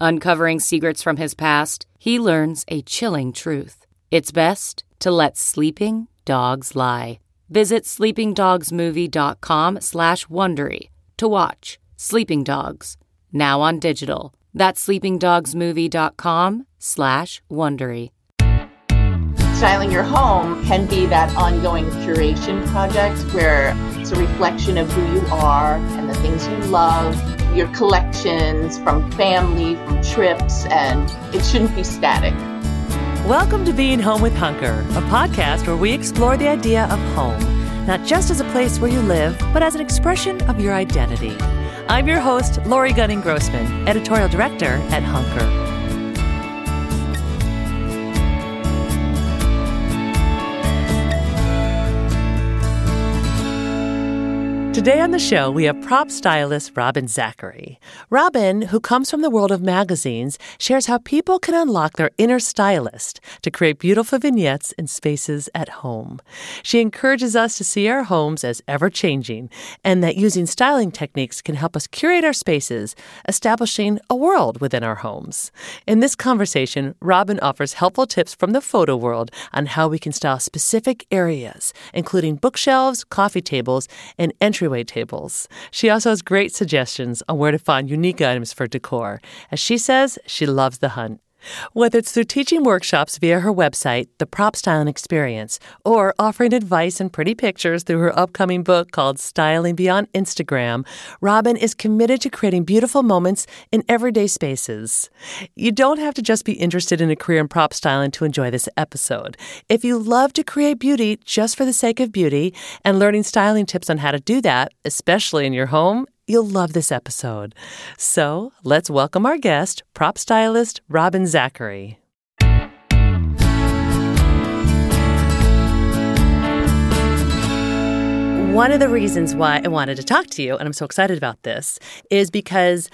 Uncovering secrets from his past, he learns a chilling truth. It's best to let sleeping dogs lie. Visit sleepingdogsmovie.com slash Wondery to watch Sleeping Dogs, now on digital. That's sleepingdogsmovie.com slash Wondery styling your home can be that ongoing curation project where it's a reflection of who you are and the things you love, your collections from family, from trips, and it shouldn't be static. Welcome to Being Home with Hunker, a podcast where we explore the idea of home, not just as a place where you live, but as an expression of your identity. I'm your host, Laurie Gunning Grossman, editorial director at Hunker. Today on the show, we have prop stylist Robin Zachary. Robin, who comes from the world of magazines, shares how people can unlock their inner stylist to create beautiful vignettes in spaces at home. She encourages us to see our homes as ever changing and that using styling techniques can help us curate our spaces, establishing a world within our homes. In this conversation, Robin offers helpful tips from the photo world on how we can style specific areas, including bookshelves, coffee tables, and entry tables. She also has great suggestions on where to find unique items for decor. As she says, she loves the hunt. Whether it's through teaching workshops via her website, The Prop Styling Experience, or offering advice and pretty pictures through her upcoming book called Styling Beyond Instagram, Robin is committed to creating beautiful moments in everyday spaces. You don't have to just be interested in a career in prop styling to enjoy this episode. If you love to create beauty just for the sake of beauty and learning styling tips on how to do that, especially in your home You'll love this episode. So let's welcome our guest, prop stylist Robin Zachary. One of the reasons why I wanted to talk to you, and I'm so excited about this, is because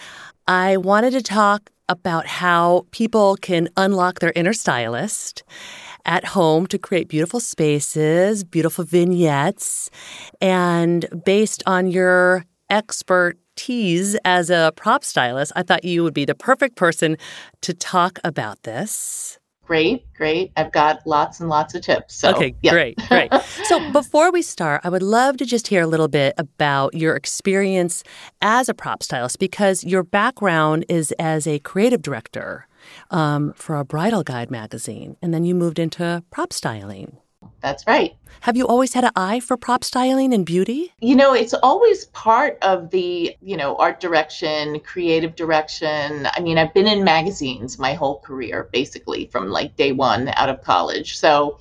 I wanted to talk about how people can unlock their inner stylist at home to create beautiful spaces, beautiful vignettes, and based on your expertise as a prop stylist, I thought you would be the perfect person to talk about this. Great, great. I've got lots and lots of tips. So, okay, yeah. great, great. so, before we start, I would love to just hear a little bit about your experience as a prop stylist because your background is as a creative director um, for a bridal guide magazine, and then you moved into prop styling. That's right. Have you always had an eye for prop styling and beauty? You know, it's always part of the, you know, art direction, creative direction. I mean, I've been in magazines my whole career, basically, from like day one out of college. So,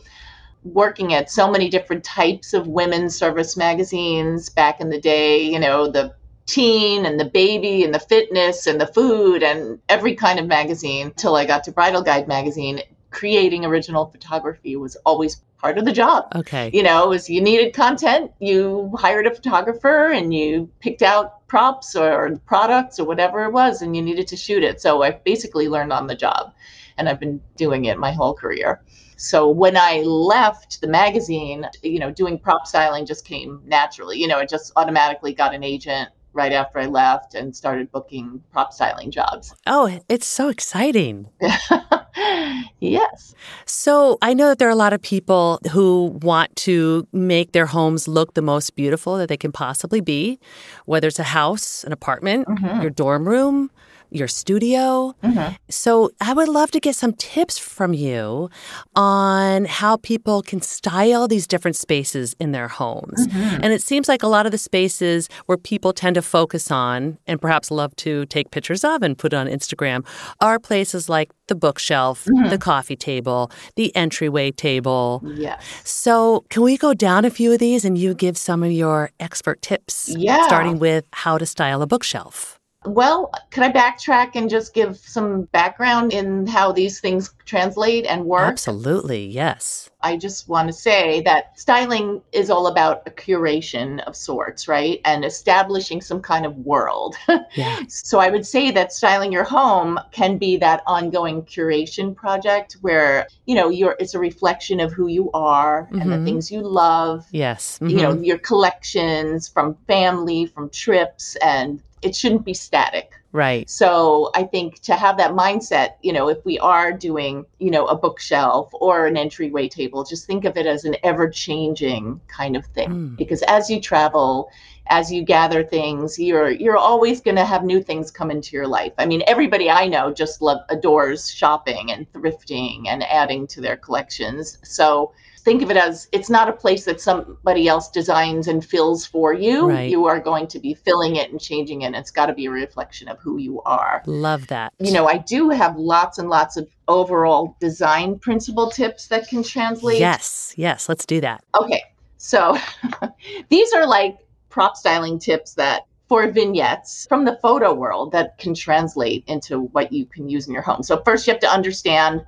working at so many different types of women's service magazines back in the day, you know, the teen and the baby and the fitness and the food and every kind of magazine till I got to Bridal Guide magazine. Creating original photography was always part of the job. Okay. You know, was you needed content, you hired a photographer and you picked out props or products or whatever it was and you needed to shoot it. So I basically learned on the job. and I've been doing it my whole career. So when I left the magazine, you know, doing prop styling just came naturally. You know, it just automatically got an agent right after I left and started booking prop styling jobs. Oh, it's so exciting. yes. So I know that there are a lot of people who want to make their homes look the most beautiful that they can possibly be, whether it's a house, an apartment, mm-hmm. your dorm room, your studio. Mm-hmm. So I would love to get some tips from you on how people can style these different spaces in their homes. Mm-hmm. And it seems like a lot of the spaces where people tend to focus on and perhaps love to take pictures of and put on Instagram are places like the bookshelf, mm-hmm. the coffee table, the entryway table. Yes. So, can we go down a few of these and you give some of your expert tips? Yeah. Starting with how to style a bookshelf. Well, can I backtrack and just give some background in how these things translate and work? Absolutely, yes. I just want to say that styling is all about a curation of sorts, right? And establishing some kind of world. Yeah. so I would say that styling your home can be that ongoing curation project where, you know, you're it's a reflection of who you are mm-hmm. and the mm-hmm. things you love. Yes. Mm-hmm. You know, mm-hmm. your collections from family, from trips and it shouldn't be static. Right. So I think to have that mindset, you know, if we are doing, you know, a bookshelf or an entryway table, just think of it as an ever changing kind of thing. Mm. Because as you travel, as you gather things, you're you're always going to have new things come into your life. I mean, everybody I know just love adores shopping and thrifting and adding to their collections. So think of it as it's not a place that somebody else designs and fills for you. Right. You are going to be filling it and changing it. And it's got to be a reflection of who you are. Love that. You know, I do have lots and lots of overall design principle tips that can translate. Yes, yes, let's do that. Okay. So these are like prop styling tips that for vignettes from the photo world that can translate into what you can use in your home. So first you have to understand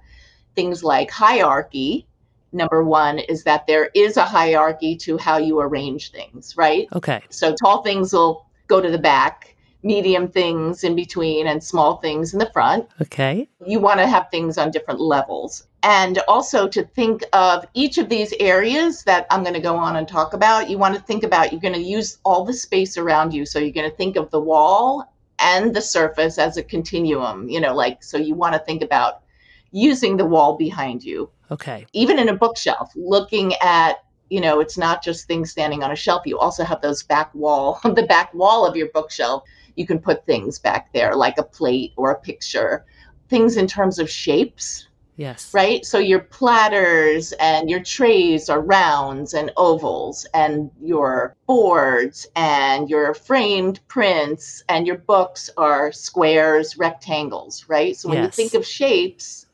things like hierarchy, number one is that there is a hierarchy to how you arrange things, right? Okay. So tall things will go to the back, medium things in between, and small things in the front. Okay. You want to have things on different levels. And also to think of each of these areas that I'm going to go on and talk about, you want to think about you're going to use all the space around you. So you're going to think of the wall and the surface as a continuum, you know, like, so you want to think about using the wall behind you Okay. Even in a bookshelf, looking at, you know, it's not just things standing on a shelf. You also have those back wall, the back wall of your bookshelf. You can put things back there like a plate or a picture, things in terms of shapes. Yes. Right? So your platters and your trays are rounds and ovals, and your boards and your framed prints and your books are squares, rectangles, right? So when yes. you think of shapes,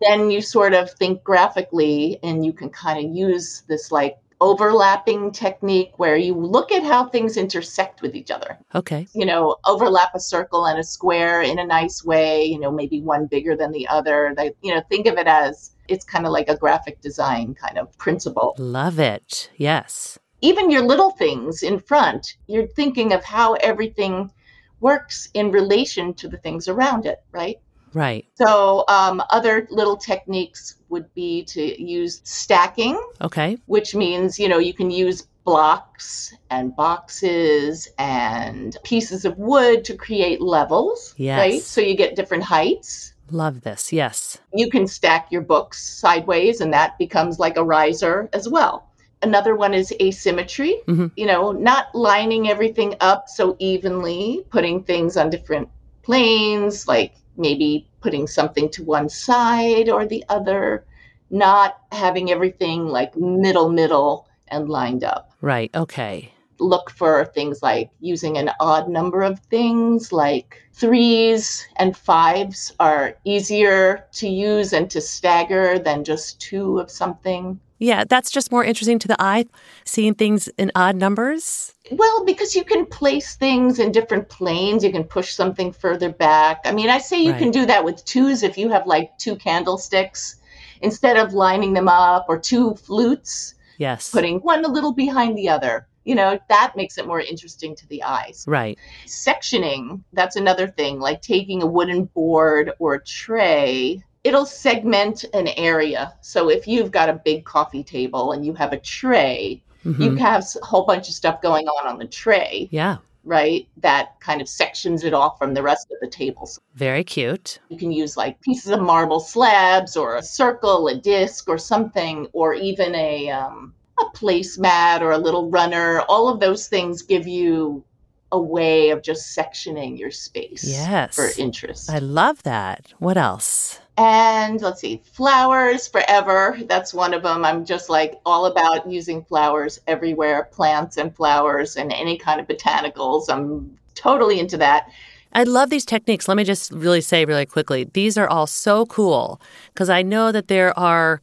then you sort of think graphically and you can kind of use this like overlapping technique where you look at how things intersect with each other. Okay. You know, overlap a circle and a square in a nice way, you know, maybe one bigger than the other. You know, think of it as it's kind of like a graphic design kind of principle. Love it. Yes. Even your little things in front, you're thinking of how everything works in relation to the things around it, right? Right. So, um, other little techniques would be to use stacking. Okay. Which means, you know, you can use blocks and boxes and pieces of wood to create levels. Yes. Right. So you get different heights. Love this. Yes. You can stack your books sideways, and that becomes like a riser as well. Another one is asymmetry, mm-hmm. you know, not lining everything up so evenly, putting things on different planes, like maybe putting something to one side or the other, not having everything like middle, middle and lined up. Right. Okay. Look for things like using an odd number of things, like threes and fives are easier to use and to stagger than just two of something. Yeah, that's just more interesting to the eye, seeing things in odd numbers. Well, because you can place things in different planes, you can push something further back. I mean, I say you right. can do that with twos if you have like two candlesticks instead of lining them up or two flutes. Yes. Putting one a little behind the other. You know, that makes it more interesting to the eyes. Right. Sectioning, that's another thing, like taking a wooden board or a tray it'll segment an area. So if you've got a big coffee table and you have a tray, Mm-hmm. you have a whole bunch of stuff going on on the tray, Yeah, right? That kind of sections it off from the rest of the tables. very cute. You can use like pieces of marble slabs or a circle, a disc or something, or even a um, a placemat or a little runner. All of those things give you a way of just sectioning your space Yes. for interest. I love that. What else? And let's see, flowers forever. That's one of them. I'm just like all about using flowers everywhere, plants and flowers and any kind of botanicals. I'm totally into that. I love these techniques. Let me just really say really quickly these are all so cool because I know that there are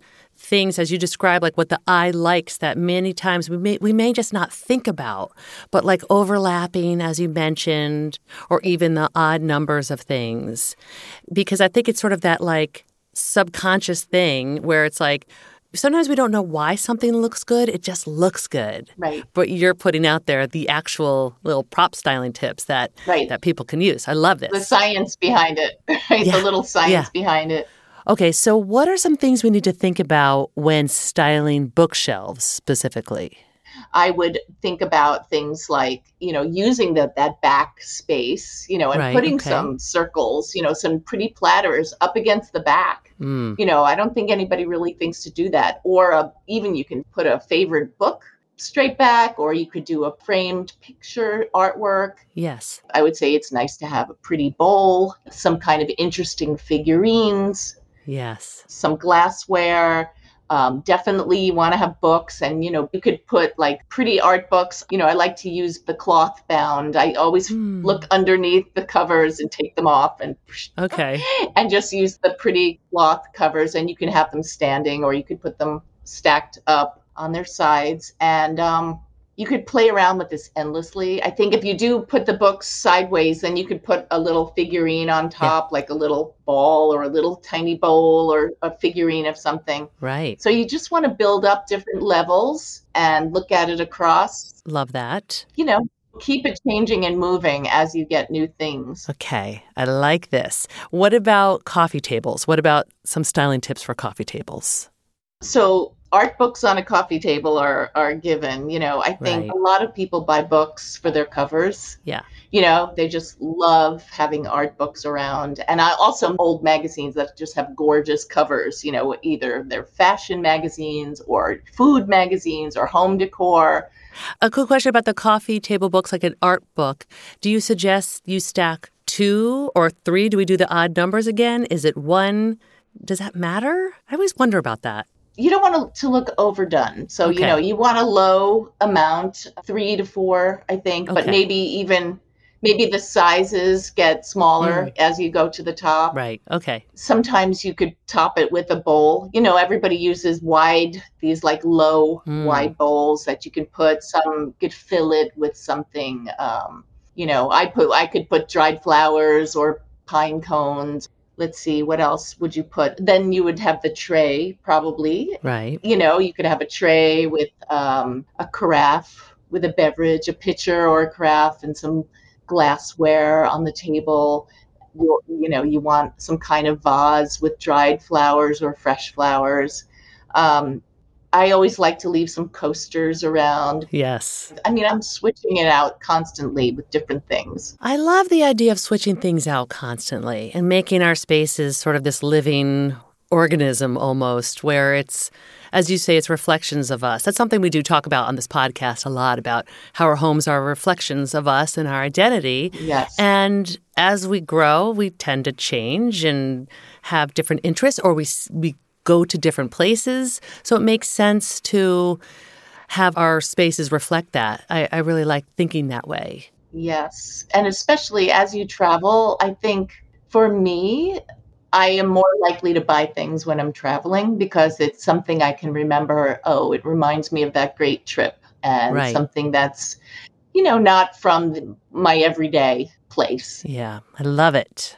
things as you describe like what the eye likes that many times we may we may just not think about but like overlapping as you mentioned or even the odd numbers of things because I think it's sort of that like subconscious thing where it's like sometimes we don't know why something looks good it just looks good Right. but you're putting out there the actual little prop styling tips that Right. that people can use. I love this. The science behind it, right? Yeah, The little science yeah. behind it. Okay, so what are some things we need to think about when styling bookshelves specifically? I would think about things like, you know, using the, that back space, you know, and Right, putting okay. some circles, you know, some pretty platters up against the back. Mm, You know, I don't think anybody really thinks to do that. Or a, even you can put a favorite book straight back, or you could do a framed picture artwork. yes. I would say it's nice to have a pretty bowl, some kind of interesting figurines, Yes. some glassware. Um, definitely you want to have books and you know you could put like pretty art books you know i like to use the cloth bound i always Hmm. look underneath the covers and take them off and Okay. and just use the pretty cloth covers and you can have them standing or you could put them stacked up on their sides and um, you could play around with this endlessly i think if you do put the books sideways then you could put a little figurine on top like a little ball or a little tiny bowl or a figurine of something Right. so you just want to build up different levels and look at it across Love that. you know keep it changing and moving as you get new things Okay. I like this. What about coffee tables? What about some styling tips for coffee tables? so art books on a coffee table are are given you know i think Right. a lot of people buy books for their covers Yeah. you know they just love having art books around and i also old magazines that just have gorgeous covers you know either they're fashion magazines or food magazines or home decor A quick question about the coffee table books, like an art book. Do you suggest you stack two or three? Do we do the odd numbers again? Is it one? Does that matter? I always wonder about that. You don't want to, to look overdone so you know you want a low amount three to four i think but maybe even maybe the sizes get smaller as you go to the top Right. Okay. sometimes you could top it with a bowl. You know, everybody uses wide, these like low, Mm. wide bowls that you can put. Some could fill it with something. Um, you know, I put, I could put dried flowers or pine cones. Let's see, what else would you put? Then you would have the tray, probably. Right. You know, you could have a tray with um, a carafe with a beverage, a pitcher or a carafe, and some glassware on the table you, you know you want some kind of vase with dried flowers or fresh flowers um, i always like to leave some coasters around Yes. i mean i'm switching it out constantly with different things I love the idea of switching things out constantly and making our spaces sort of this living organism almost, where it's, as you say, it's reflections of us. That's something we do talk about on this podcast a lot about how our homes are reflections of us and our identity. yes And as we grow, we tend to change and have different interests, or we we go to different places. So it makes sense to have our spaces reflect that. I, I really like thinking that way. Yes. And especially as you travel, I think for me, I am more likely to buy things when I'm traveling because it's something I can remember. Oh, it reminds me of that great trip and Right. something that's, you know, not from the, my everyday place. Yeah, I love it.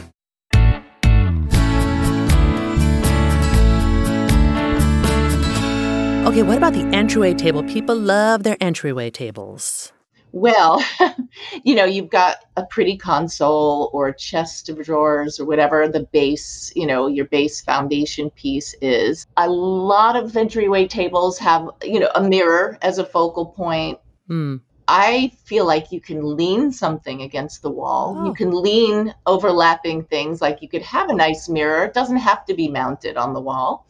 Okay, what about the entryway table? People love their entryway tables. Well, you know, you've got a pretty console or chest of drawers or whatever the base, you know, your base foundation piece is. A lot of entryway tables have, you know, a mirror as a focal point. Mm. I feel like you can lean something against the wall. Oh. You can lean overlapping things. Like you could have a nice mirror. It doesn't have to be mounted on the wall.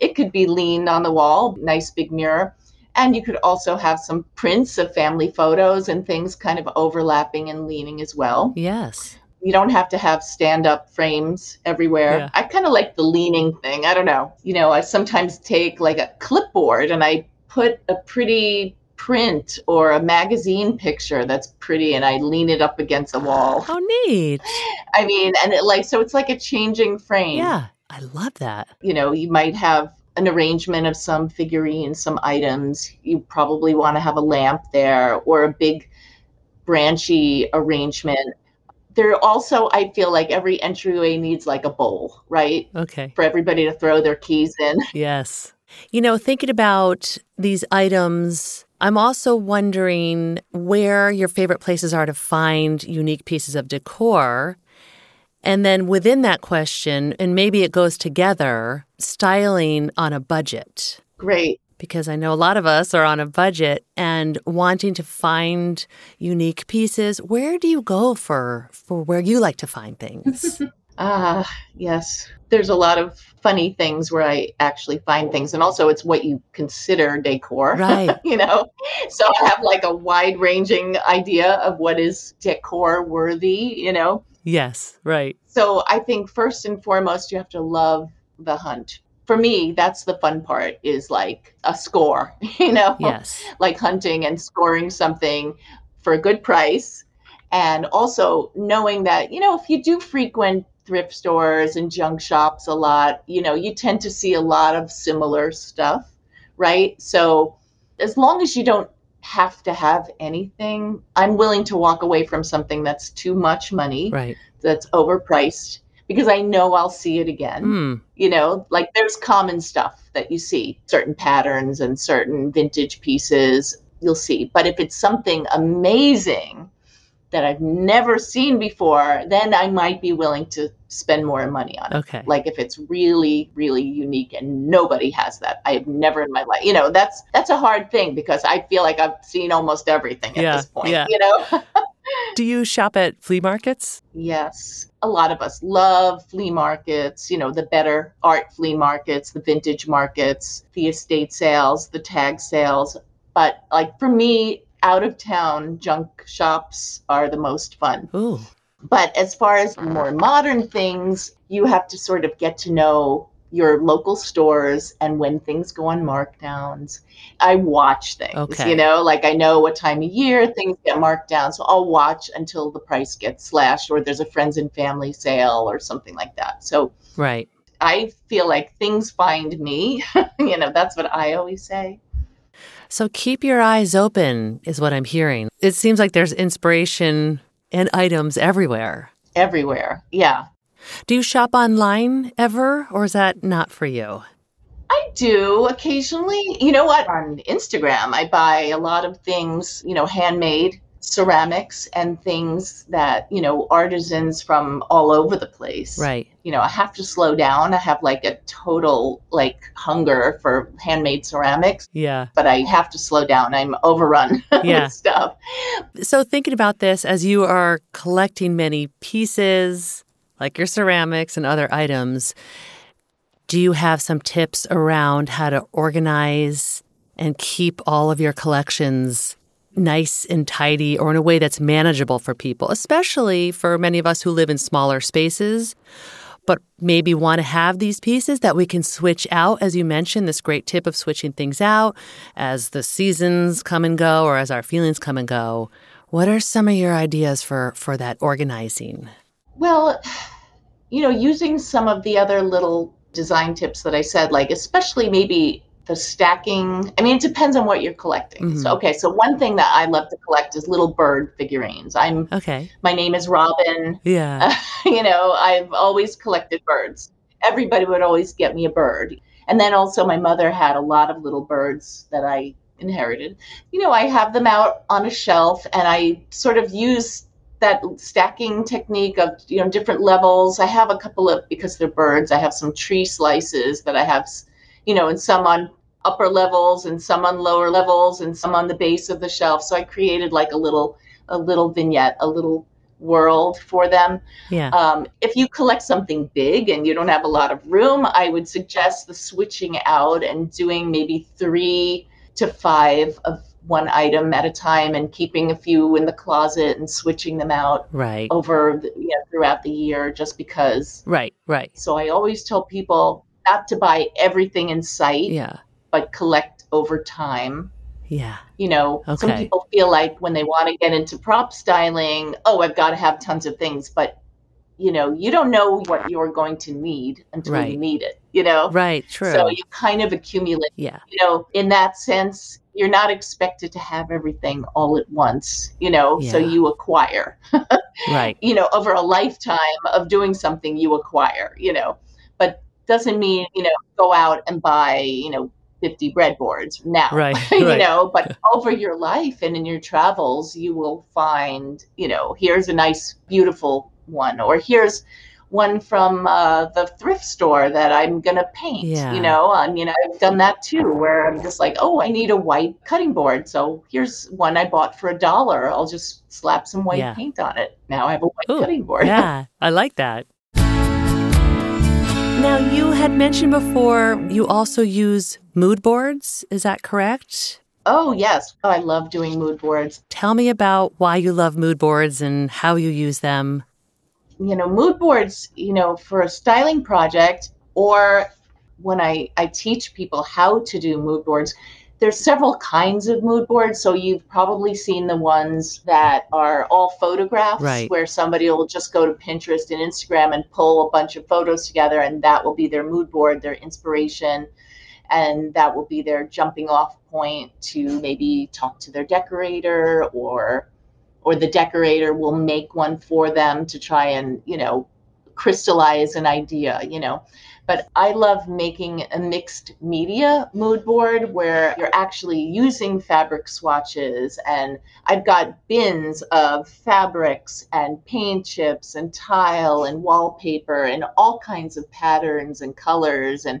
It could be leaned on the wall, nice big mirror and you could also have some prints of family photos and things kind of overlapping and leaning as well. Yes. You don't have to have stand up frames everywhere. Yeah. I kind of like the leaning thing. I don't know. You know, I sometimes take like a clipboard and I put a pretty print or a magazine picture that's pretty and I lean it up against the wall. How neat. I mean, and it like, so it's like a changing frame. Yeah, I love that. You know, you might have an arrangement of some figurines, some items. You probably want to have a lamp there or a big branchy arrangement. There also, I feel like every entryway needs like a bowl, right? Okay. For everybody to throw their keys in. Yes. You know, thinking about these items, I'm also wondering where your favorite places are to find unique pieces of decor. And then within that question, and maybe it goes together, styling on a budget. Great. Because I know a lot of us are on a budget and wanting to find unique pieces. Where do you go for for where you like to find things? Ah, yes. There's a lot of funny things where I actually find things. And also, it's what you consider decor. Right. you know? So I have like a wide ranging idea of what is decor worthy, you know? yes, right. So I think first and foremost, you have to love the hunt. For me, that's the fun part is like a score, you know? Yes. Like hunting and scoring something for a good price. And also knowing that, you know, if you do frequent thrift stores and junk shops a lot, you know, you tend to see a lot of similar stuff, right? So as long as you don't have to have anything, I'm willing to walk away from something that's too much money, Right. that's overpriced, because I know I'll see it again. Mm. You know, like there's common stuff that you see, certain patterns and certain vintage pieces you'll see. But if it's something amazing that I've never seen before, then I might be willing to spend more money on it. Okay. Like if it's really, really unique and nobody has that. I have never in my life. You know, that's that's a hard thing because I feel like I've seen almost everything at Yeah, this point. yeah. You know? Do you shop at flea markets? Yes. A lot of us love flea markets, you know, the better art flea markets, the vintage markets, the estate sales, the tag sales. But like for me, out of town junk shops are the most fun. Ooh. But as far as mm. more modern things, you have to sort of get to know your local stores and when things go on markdowns. I watch things, Okay. you know, like I know what time of year things get marked down. So I'll watch until the price gets slashed or there's a friends and family sale or something like that. So Right. I feel like things find me. you know, that's what I always say. So keep your eyes open, is what I'm hearing. It seems like there's inspiration and items everywhere. everywhere. Yeah. Do you shop online ever, or is that not for you? I do occasionally. You know what? On Instagram, I buy a lot of things, you know, handmade ceramics and things that, you know, artisans from all over the place. Right. You know, I have to slow down. I have like a total like hunger for handmade ceramics, Yeah. but I have to slow down. I'm overrun Yeah. with stuff. So, thinking about this as you are collecting many pieces, like your ceramics and other items, do you have some tips around how to organize and keep all of your collections nice and tidy or in a way that's manageable for people, especially for many of us who live in smaller spaces? But maybe want to have these pieces that we can switch out, as you mentioned, this great tip of switching things out as the seasons come and go or as our feelings come and go. What are some of your ideas for for that organizing? Well, you know, using some of the other little design tips that I said, like especially maybe the stacking. I mean, it depends on what you're collecting. So, mm-hmm. okay, so one thing that I love to collect is little bird figurines. I'm Okay. my name is Robin. Yeah. you know, I've always collected birds. Everybody would always get me a bird. And then also, my mother had a lot of little birds that I inherited. You know, I have them out on a shelf and I sort of use that stacking technique of, you know, different levels. I have a couple of, because they're birds, I have some tree slices that I have, you know, and some on upper levels and some on lower levels and some on the base of the shelf. So I created like a little, a little vignette, a little world for them. Yeah. Um, if you collect something big and you don't have a lot of room, I would suggest the switching out and doing maybe three to five of one item at a time and keeping a few in the closet and switching them out Right. over the, you know, throughout the year just because. Right. Right. So I always tell people not to buy everything in sight, Yeah. but collect over time. Yeah. You know, some people feel like when they want to get into prop styling, oh, I've got to have tons of things, but you know, you don't know what you're going to need until Right. you need it, you know? Right. True. So you kind of accumulate, yeah. you know, in that sense, you're not expected to have everything all at once, you know, so you acquire, Right. you know, over a lifetime of doing something you acquire, you know, but doesn't mean, you know, go out and buy, you know, 50 breadboards now, Right, you right. know, but over your life and in your travels, you will find, you know, here's a nice, beautiful one, or here's one from uh, the thrift store that I'm going to paint, Yeah. you know, I mean, I've done that too, where I'm just like, oh, I need a white cutting board. So here's one I bought for a dollar. I'll just slap some white Yeah. paint on it. Now I have a white Ooh, cutting board. Yeah, I like that. Now, you had mentioned before you also use mood boards. Is that correct? Oh, yes. Oh, I love doing mood boards. Tell me about why you love mood boards and how you use them. You know, mood boards, you know, for a styling project or when I, I teach people how to do mood boards, there's several kinds of mood boards. So you've probably seen the ones that are all photographs Right. where somebody will just go to Pinterest and Instagram and pull a bunch of photos together and that will be their mood board, their inspiration. And that will be their jumping off point to maybe talk to their decorator or or the decorator will make one for them to try and, you know, crystallize an idea, you know. But I love making a mixed media mood board where you're actually using fabric swatches. And I've got bins of fabrics and paint chips and tile and wallpaper and all kinds of patterns and colors. And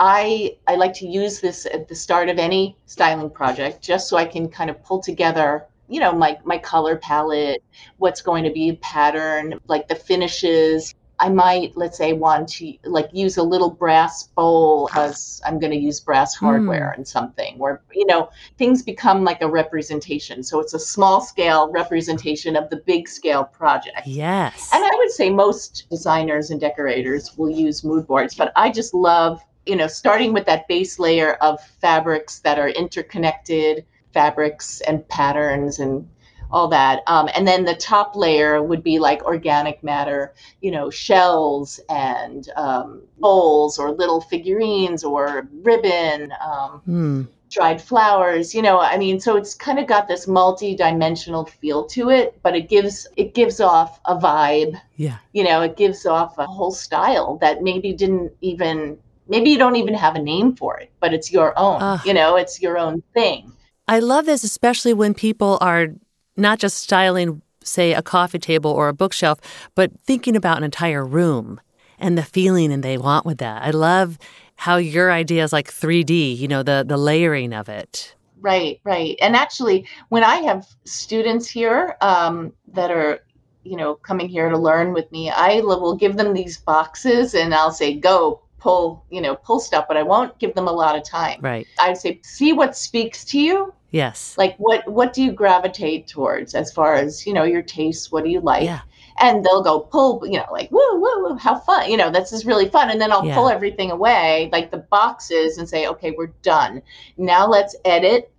I, I like to use this at the start of any styling project just so I can kind of pull together you know my my color palette what's going to be a pattern like the finishes i might let's say want to like use a little brass bowl because i'm going to use brass hmm. hardware and something where you know things become like a representation. So it's a small scale representation of the big scale project. Yes. and I would say most designers and decorators will use mood boards, but I just love, you know, starting with that base layer of fabrics that are interconnected, fabrics and patterns and all that. Um, and then the top layer would be like organic matter, you know, shells and um, bowls or little figurines or ribbon, um, Mm. dried flowers. You know, I mean, so it's kind of got this multi-dimensional feel to it, but it gives it gives off a vibe. Yeah. You know, it gives off a whole style that maybe didn't even maybe you don't even have a name for it, but it's your own. Ah. You know, it's your own thing. I love this, especially when people are not just styling, say, a coffee table or a bookshelf, but thinking about an entire room and the feeling and they want with that. I love how your idea is like 3D, you know, the the layering of it. Right, right. And actually, when I have students here um, that are, you know, coming here to learn with me, I will give them these boxes and I'll say, go pull, you know, pull stuff, but I won't give them a lot of time. Right. I'd say, see what speaks to you. Yes. Like, what what do you gravitate towards as far as you know your tastes? What do you like? Yeah. and they'll go pull, you know, like woo, woo, woo, how fun, you know, this is really fun. And then I'll Yeah. pull everything away, like the boxes, and say, okay, we're done. Now let's edit.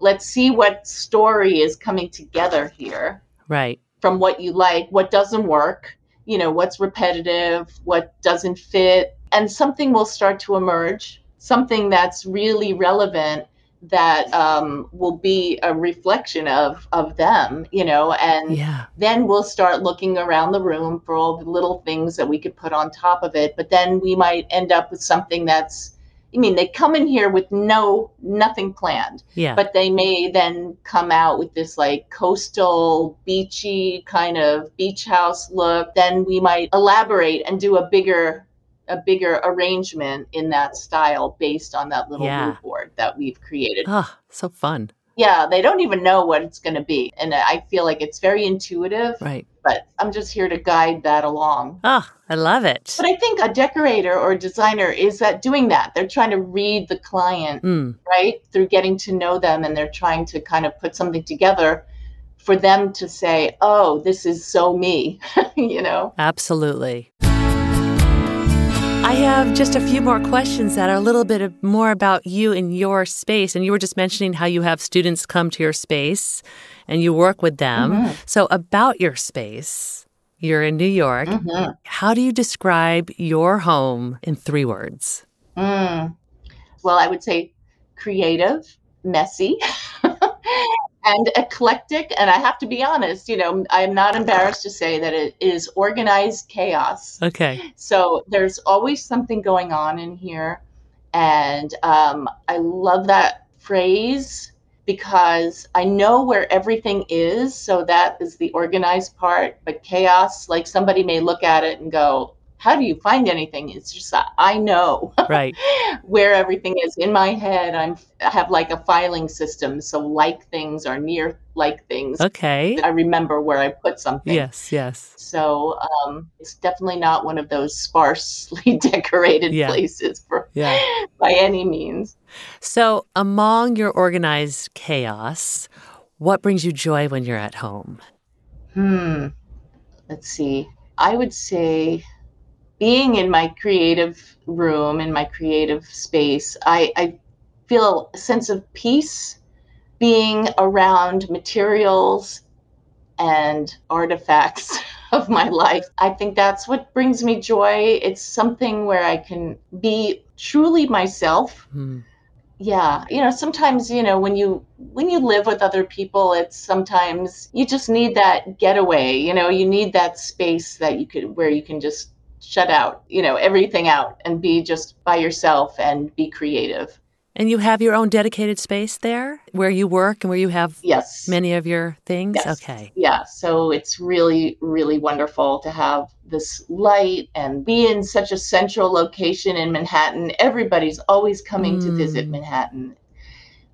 Let's see what story is coming together here Right. from what you like, what doesn't work, you know, what's repetitive, what doesn't fit, and something will start to emerge, something that's really relevant that um, will be a reflection of of them, you know, and Yeah. then we'll start looking around the room for all the little things that we could put on top of it. But then we might end up with something that's, I mean, they come in here with no, nothing planned, Yeah. but they may then come out with this like coastal, beachy kind of beach house look. Then we might elaborate and do a bigger, a bigger arrangement in that style based on that little Yeah. mood board that we've created oh, so fun. yeah, they don't even know what it's going to be. And I feel like it's very intuitive, Right. but I'm just here to guide that along. Oh, I love it. But I think a decorator or a designer is that doing that. They're trying to read the client, Mm. right? Through getting to know them and they're trying to kind of put something together for them to say, "Oh, this is so me." you know. Absolutely. I have just a few more questions that are a little bit more about you and your space. And you were just mentioning how you have students come to your space and you work with them. So, about your space, you're in New York. Mhm. How do you describe your home in three words? Mm. Well, I would say creative, messy, and eclectic. And I have to be honest, you know, I'm not embarrassed to say that it is organized chaos. Okay. So there's always something going on in here. And um, I love that phrase because I know where everything is. So that is the organized part. But chaos, like somebody may look at it and go, how do you find anything? It's just I know Right. where everything is in my head. I'm I have like a filing system, so like things are near like things. Okay. I remember where I put something. Yes, yes. So um, it's definitely not one of those sparsely decorated Yeah. places for Yeah. by any means. So, among your organized chaos, what brings you joy when you're at home? Hmm. Let's see. I would say being in my creative room, in my creative space, I, I feel a sense of peace being around materials and artifacts of my life. I think that's what brings me joy. It's something where I can be truly myself Hmm. yeah you know sometimes you know when you when you live with other people it's sometimes you just need that getaway you know you need that space that you could where you can just shut out you know everything out and be just by yourself and be creative And you have your own dedicated space there where you work and where you have yes many of your things? Yes. Okay. yeah so it's really really wonderful to have this light and be in such a central location in manhattan everybody's always coming to visit Mm. manhattan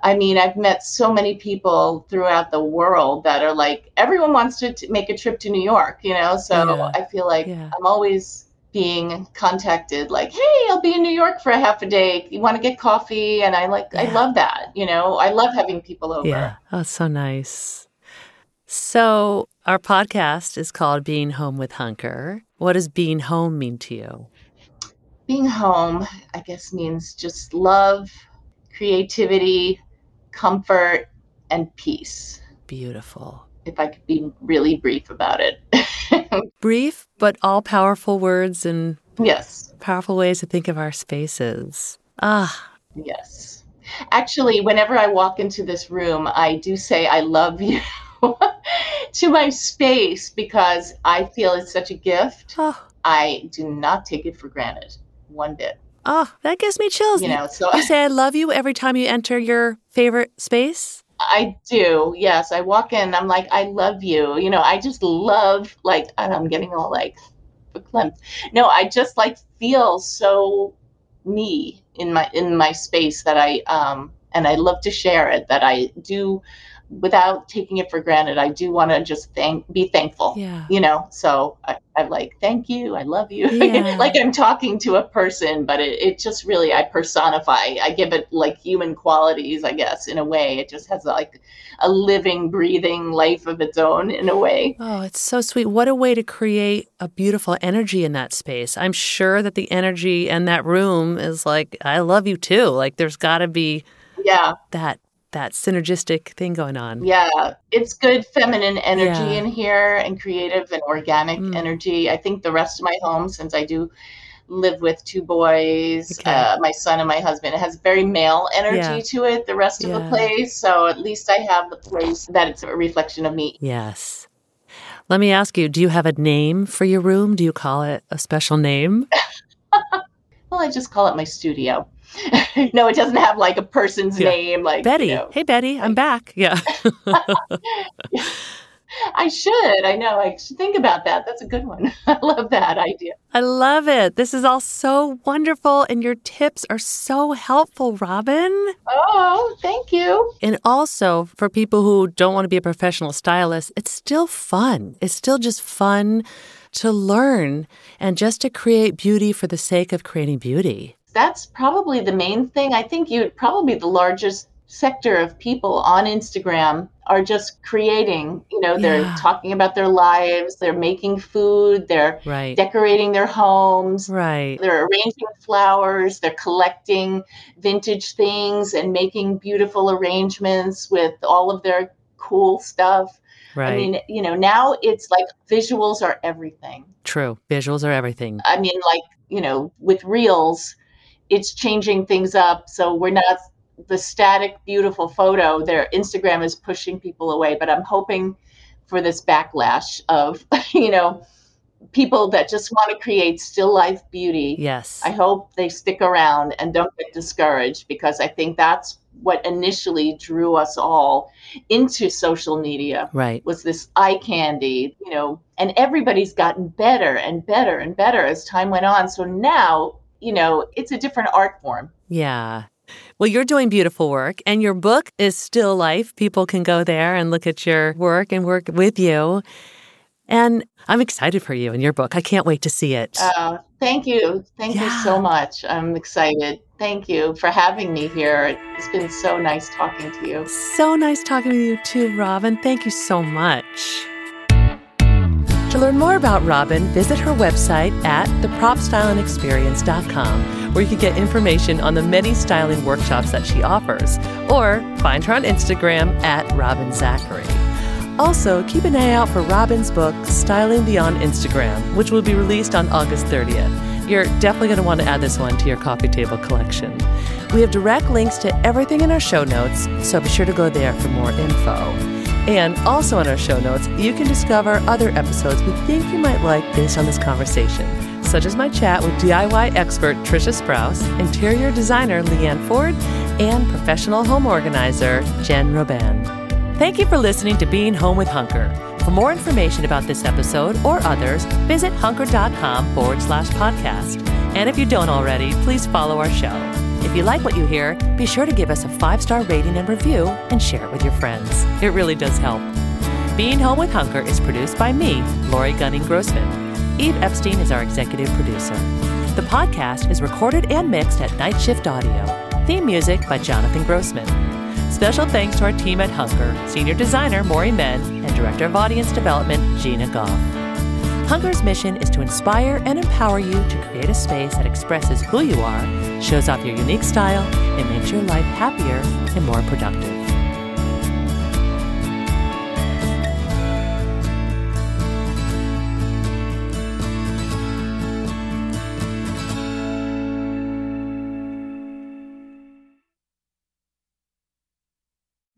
i mean i've met so many people throughout the world that are like everyone wants to t- make a trip to new york you know so Yeah. i feel like Yeah. i'm always being contacted like hey i'll be in new york for a half a day you want to get coffee and i like i love that you know i love having people over Yeah. Oh, so nice. So, our podcast is called Being Home with Hunker. What does being home mean to you? being home, I guess, means just love, creativity, comfort, and peace. Beautiful. if I could be really brief about it. brief, but all powerful words and yes, powerful ways to think of our spaces. Ah, yes. Actually, whenever I walk into this room, I do say I love you. to my space because I feel it's such a gift. Oh. I do not take it for granted one bit. Oh, that gives me chills. You know, so you say I love you every time you enter your favorite space? I do. Yes, I walk in. I'm like, I love you. You know, I just love like, I'm getting all like, no, I just like feel so me in my in my space that I um and I love to share it. That I do without taking it for granted, I do want to just thank, be thankful. Yeah. You know, so I, am like, thank you, I love you. Yeah. like I'm talking to a person, but it, it just really, I personify. I give it like human qualities, I guess, in a way. It just has like a living, breathing life of its own, in a way. Oh, it's so sweet. What a way to create a beautiful energy in that space. I'm sure that the energy in that room is like, I love you too. Like there's got to be yeah that that synergistic thing going on. Yeah, it's good feminine energy yeah. in here and creative and organic mm. energy. I think the rest of my home, since I do live with two boys, okay. uh, my son and my husband, it has very male energy yeah. to it, the rest yeah. of the place. So at least I have the place that it's a reflection of me. Yes. Let me ask you, do you have a name for your room? Do you call it a special name? well, I just call it my studio. no, it doesn't have like a person's yeah. name, like Betty. You know, hey, Betty, like, I'm back. Yeah. I should. I know. I should think about that. That's a good one. I love that idea. I love it. This is all so wonderful, and your tips are so helpful, Robin. Oh, thank you. And also, for people who don't want to be a professional stylist, it's still fun. It's still just fun to learn and just to create beauty for the sake of creating beauty that's probably the main thing. I think you probably the largest sector of people on Instagram are just creating, you know, they're yeah. talking about their lives, they're making food, they're right. decorating their homes, right. they're arranging flowers, they're collecting vintage things and making beautiful arrangements with all of their cool stuff. Right. I mean, you know, now it's like visuals are everything. True. Visuals are everything. I mean, like, you know, with reels, it's changing things up. So we're not the static, beautiful photo. Their Instagram is pushing people away, but I'm hoping for this backlash of, you know, people that just want to create still life beauty. Yes. I hope they stick around and don't get discouraged because I think that's what initially drew us all into social media. Right. Was this eye candy, you know, and everybody's gotten better and better and better as time went on. So now you know, it's a different art form. Yeah. Well, you're doing beautiful work, and your book is Still Life. People can go there and look at your work and work with you. And I'm excited for you and your book. I can't wait to see it. Uh, thank you. Thank yeah. you so much. I'm excited. Thank you for having me here. It's been so nice talking to you. So nice talking with you too, Robin. Thank you so much. To learn more about Robin, visit her website at thepropstylingexperience.com, where you can get information on the many styling workshops that she offers, or find her on Instagram at Robin Zachary. Also, keep an eye out for Robin's book, Styling Beyond Instagram, which will be released on August 30th. You're definitely going to want to add this one to your coffee table collection. We have direct links to everything in our show notes, so be sure to go there for more info. And also in our show notes, you can discover other episodes we think you might like based on this conversation, such as my chat with DIY expert Trisha Sprouse, interior designer Leanne Ford, and professional home organizer Jen Robin. Thank you for listening to Being Home with Hunker. For more information about this episode or others, visit hunker.com forward slash podcast. And if you don't already, please follow our show. If you like what you hear, be sure to give us a five star rating and review and share it with your friends. It really does help. Being Home with Hunker is produced by me, Laurie Gunning Grossman. Eve Epstein is our executive producer. The podcast is recorded and mixed at Night Shift Audio. Theme music by Jonathan Grossman. Special thanks to our team at Hunker, Senior Designer Maury Men, and Director of Audience Development Gina Goff. Hunker's mission is to inspire and empower you to create a space that expresses who you are, shows off your unique style, and makes your life happier and more productive.